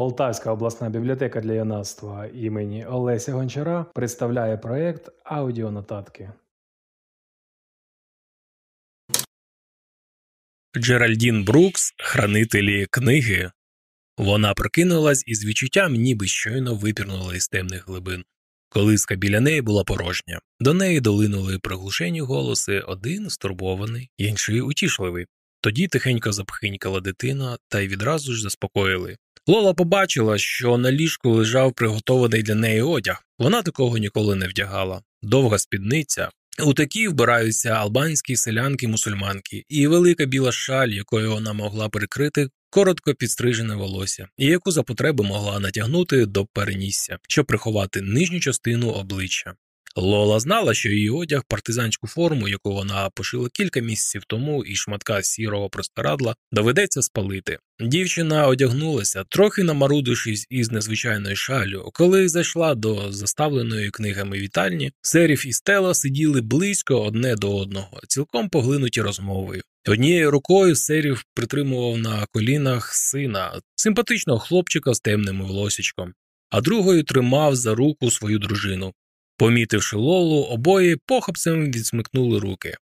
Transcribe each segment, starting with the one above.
Полтавська обласна бібліотека для юнацтва імені Олеся Гончара представляє проєкт Аудіонотатки. Джеральдін Брукс Хранителі книги. Вона прокинулась із відчуттям, ніби щойно випірнула із темних глибин. Колиска біля неї була порожня. До неї долинули приглушені голоси один стурбований, інший утішливий. Тоді тихенько запхинькала дитина та й відразу ж заспокоїли. Лола побачила, що на ліжку лежав приготований для неї одяг. Вона такого ніколи не вдягала. Довга спідниця. У такі вбираються албанські селянки мусульманки, і велика біла шаль, якою вона могла прикрити коротко підстрижене волосся, і яку за потреби могла натягнути до перенісся, щоб приховати нижню частину обличчя. Лола знала, що її одяг, партизанську форму, яку вона пошила кілька місяців тому, і шматка сірого простирадла, доведеться спалити. Дівчина одягнулася, трохи намарудившись із незвичайною шалю. Коли зайшла до заставленої книгами вітальні, Серіф і Стела сиділи близько одне до одного, цілком поглинуті розмовою. Однією рукою Серіф притримував на колінах сина, симпатичного хлопчика з темним волосічком, а другою тримав за руку свою дружину. Помітивши Лолу, обоє похапцем відсмикнули руки.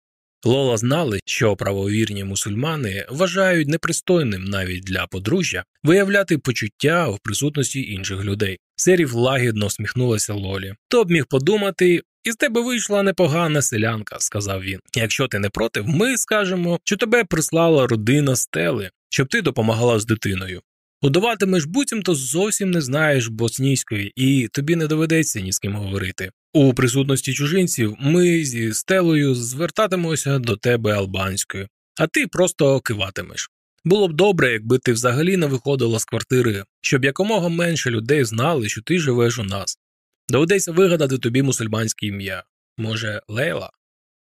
Лола знали, що правовірні мусульмани вважають непристойним навіть для подружжя виявляти почуття в присутності інших людей. Серів лагідно всміхнулася Лолі. То б міг подумати, із тебе вийшла непогана селянка, сказав він. Якщо ти не проти, ми скажемо, що тебе прислала родина стели, щоб ти допомагала з дитиною. Удаватимеш, буцімто зовсім не знаєш боснійської, і тобі не доведеться ні з ким говорити. У присутності чужинців ми зі стелою звертатимемося до тебе албанською, а ти просто киватимеш. Було б добре, якби ти взагалі не виходила з квартири, щоб якомога менше людей знали, що ти живеш у нас. Доведеться вигадати тобі мусульманське ім'я. Може, Лейла?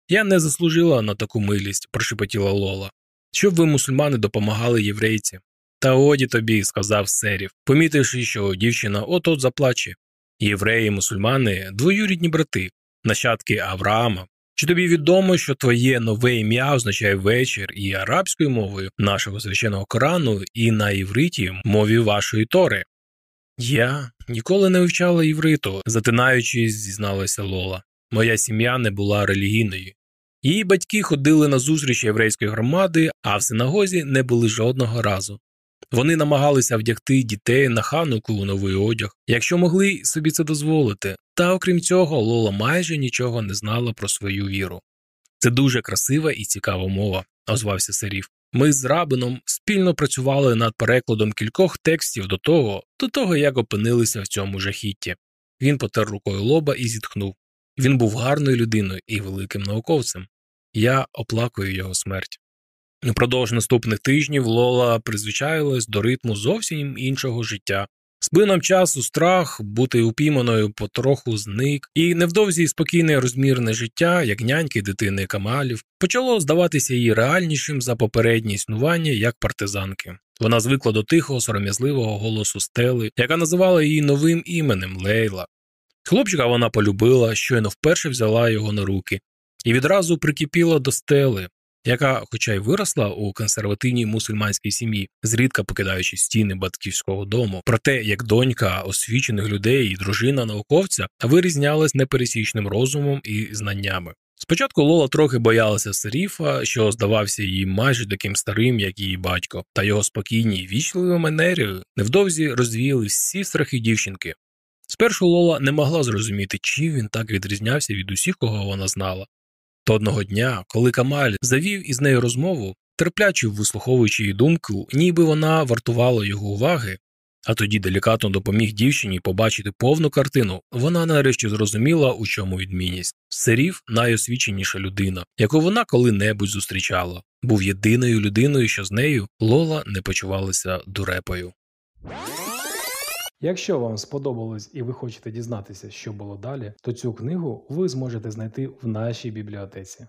Я не заслужила на таку милість, прошепотіла Лола. Щоб ви, мусульмани, допомагали єврейці. Та оді тобі, сказав Серів, помітивши, що дівчина от заплаче. Євреї, мусульмани, двоюрідні брати, нащадки Авраама. Чи тобі відомо, що твоє нове ім'я означає вечір і арабською мовою нашого священного Корану, і на івриті мові вашої Тори? Я ніколи не вивчала івриту, затинаючись, зізналася Лола. Моя сім'я не була релігійною. Її батьки ходили на зустріч єврейської громади, а в синагозі не були жодного разу. Вони намагалися вдягти дітей на хануку у новий одяг, якщо могли собі це дозволити. Та окрім цього, Лола майже нічого не знала про свою віру. Це дуже красива і цікава мова, озвався Серіф. Ми з рабином спільно працювали над перекладом кількох текстів до того, до того, як опинилися в цьому жахітті. Він потер рукою лоба і зітхнув. Він був гарною людиною і великим науковцем. Я оплакую його смерть. Упродовж наступних тижнів Лола призвичаїлась до ритму зовсім іншого життя. З плином часу страх бути упійманою потроху зник, і невдовзі спокійне розмірне життя, як няньки дитини Камалів, почало здаватися їй реальнішим за попереднє існування як партизанки. Вона звикла до тихого, сором'язливого голосу стели, яка називала її новим іменем Лейла. Хлопчика вона полюбила, щойно вперше взяла його на руки, і відразу прикипіла до стели, яка, хоча й виросла у консервативній мусульманській сім'ї, зрідка покидаючи стіни батьківського дому, проте як донька освічених людей і дружина науковця вирізнялась непересічним розумом і знаннями. Спочатку Лола трохи боялася Серіфа, що здавався їй майже таким старим, як її батько, та його спокійні й вічливі манери невдовзі розвіяли всі страхи дівчинки. Спершу Лола не могла зрозуміти, чим він так відрізнявся від усіх, кого вона знала. То одного дня, коли Камаль завів із нею розмову, терпляче вислуховуючи її думку, ніби вона вартувала його уваги, а тоді делікатно допоміг дівчині побачити повну картину, вона нарешті зрозуміла, у чому відмінність. Серів найосвіченіша людина, яку вона коли-небудь зустрічала, був єдиною людиною, що з нею Лола не почувалася дурепою. Якщо вам сподобалось і ви хочете дізнатися, що було далі, то цю книгу ви зможете знайти в нашій бібліотеці.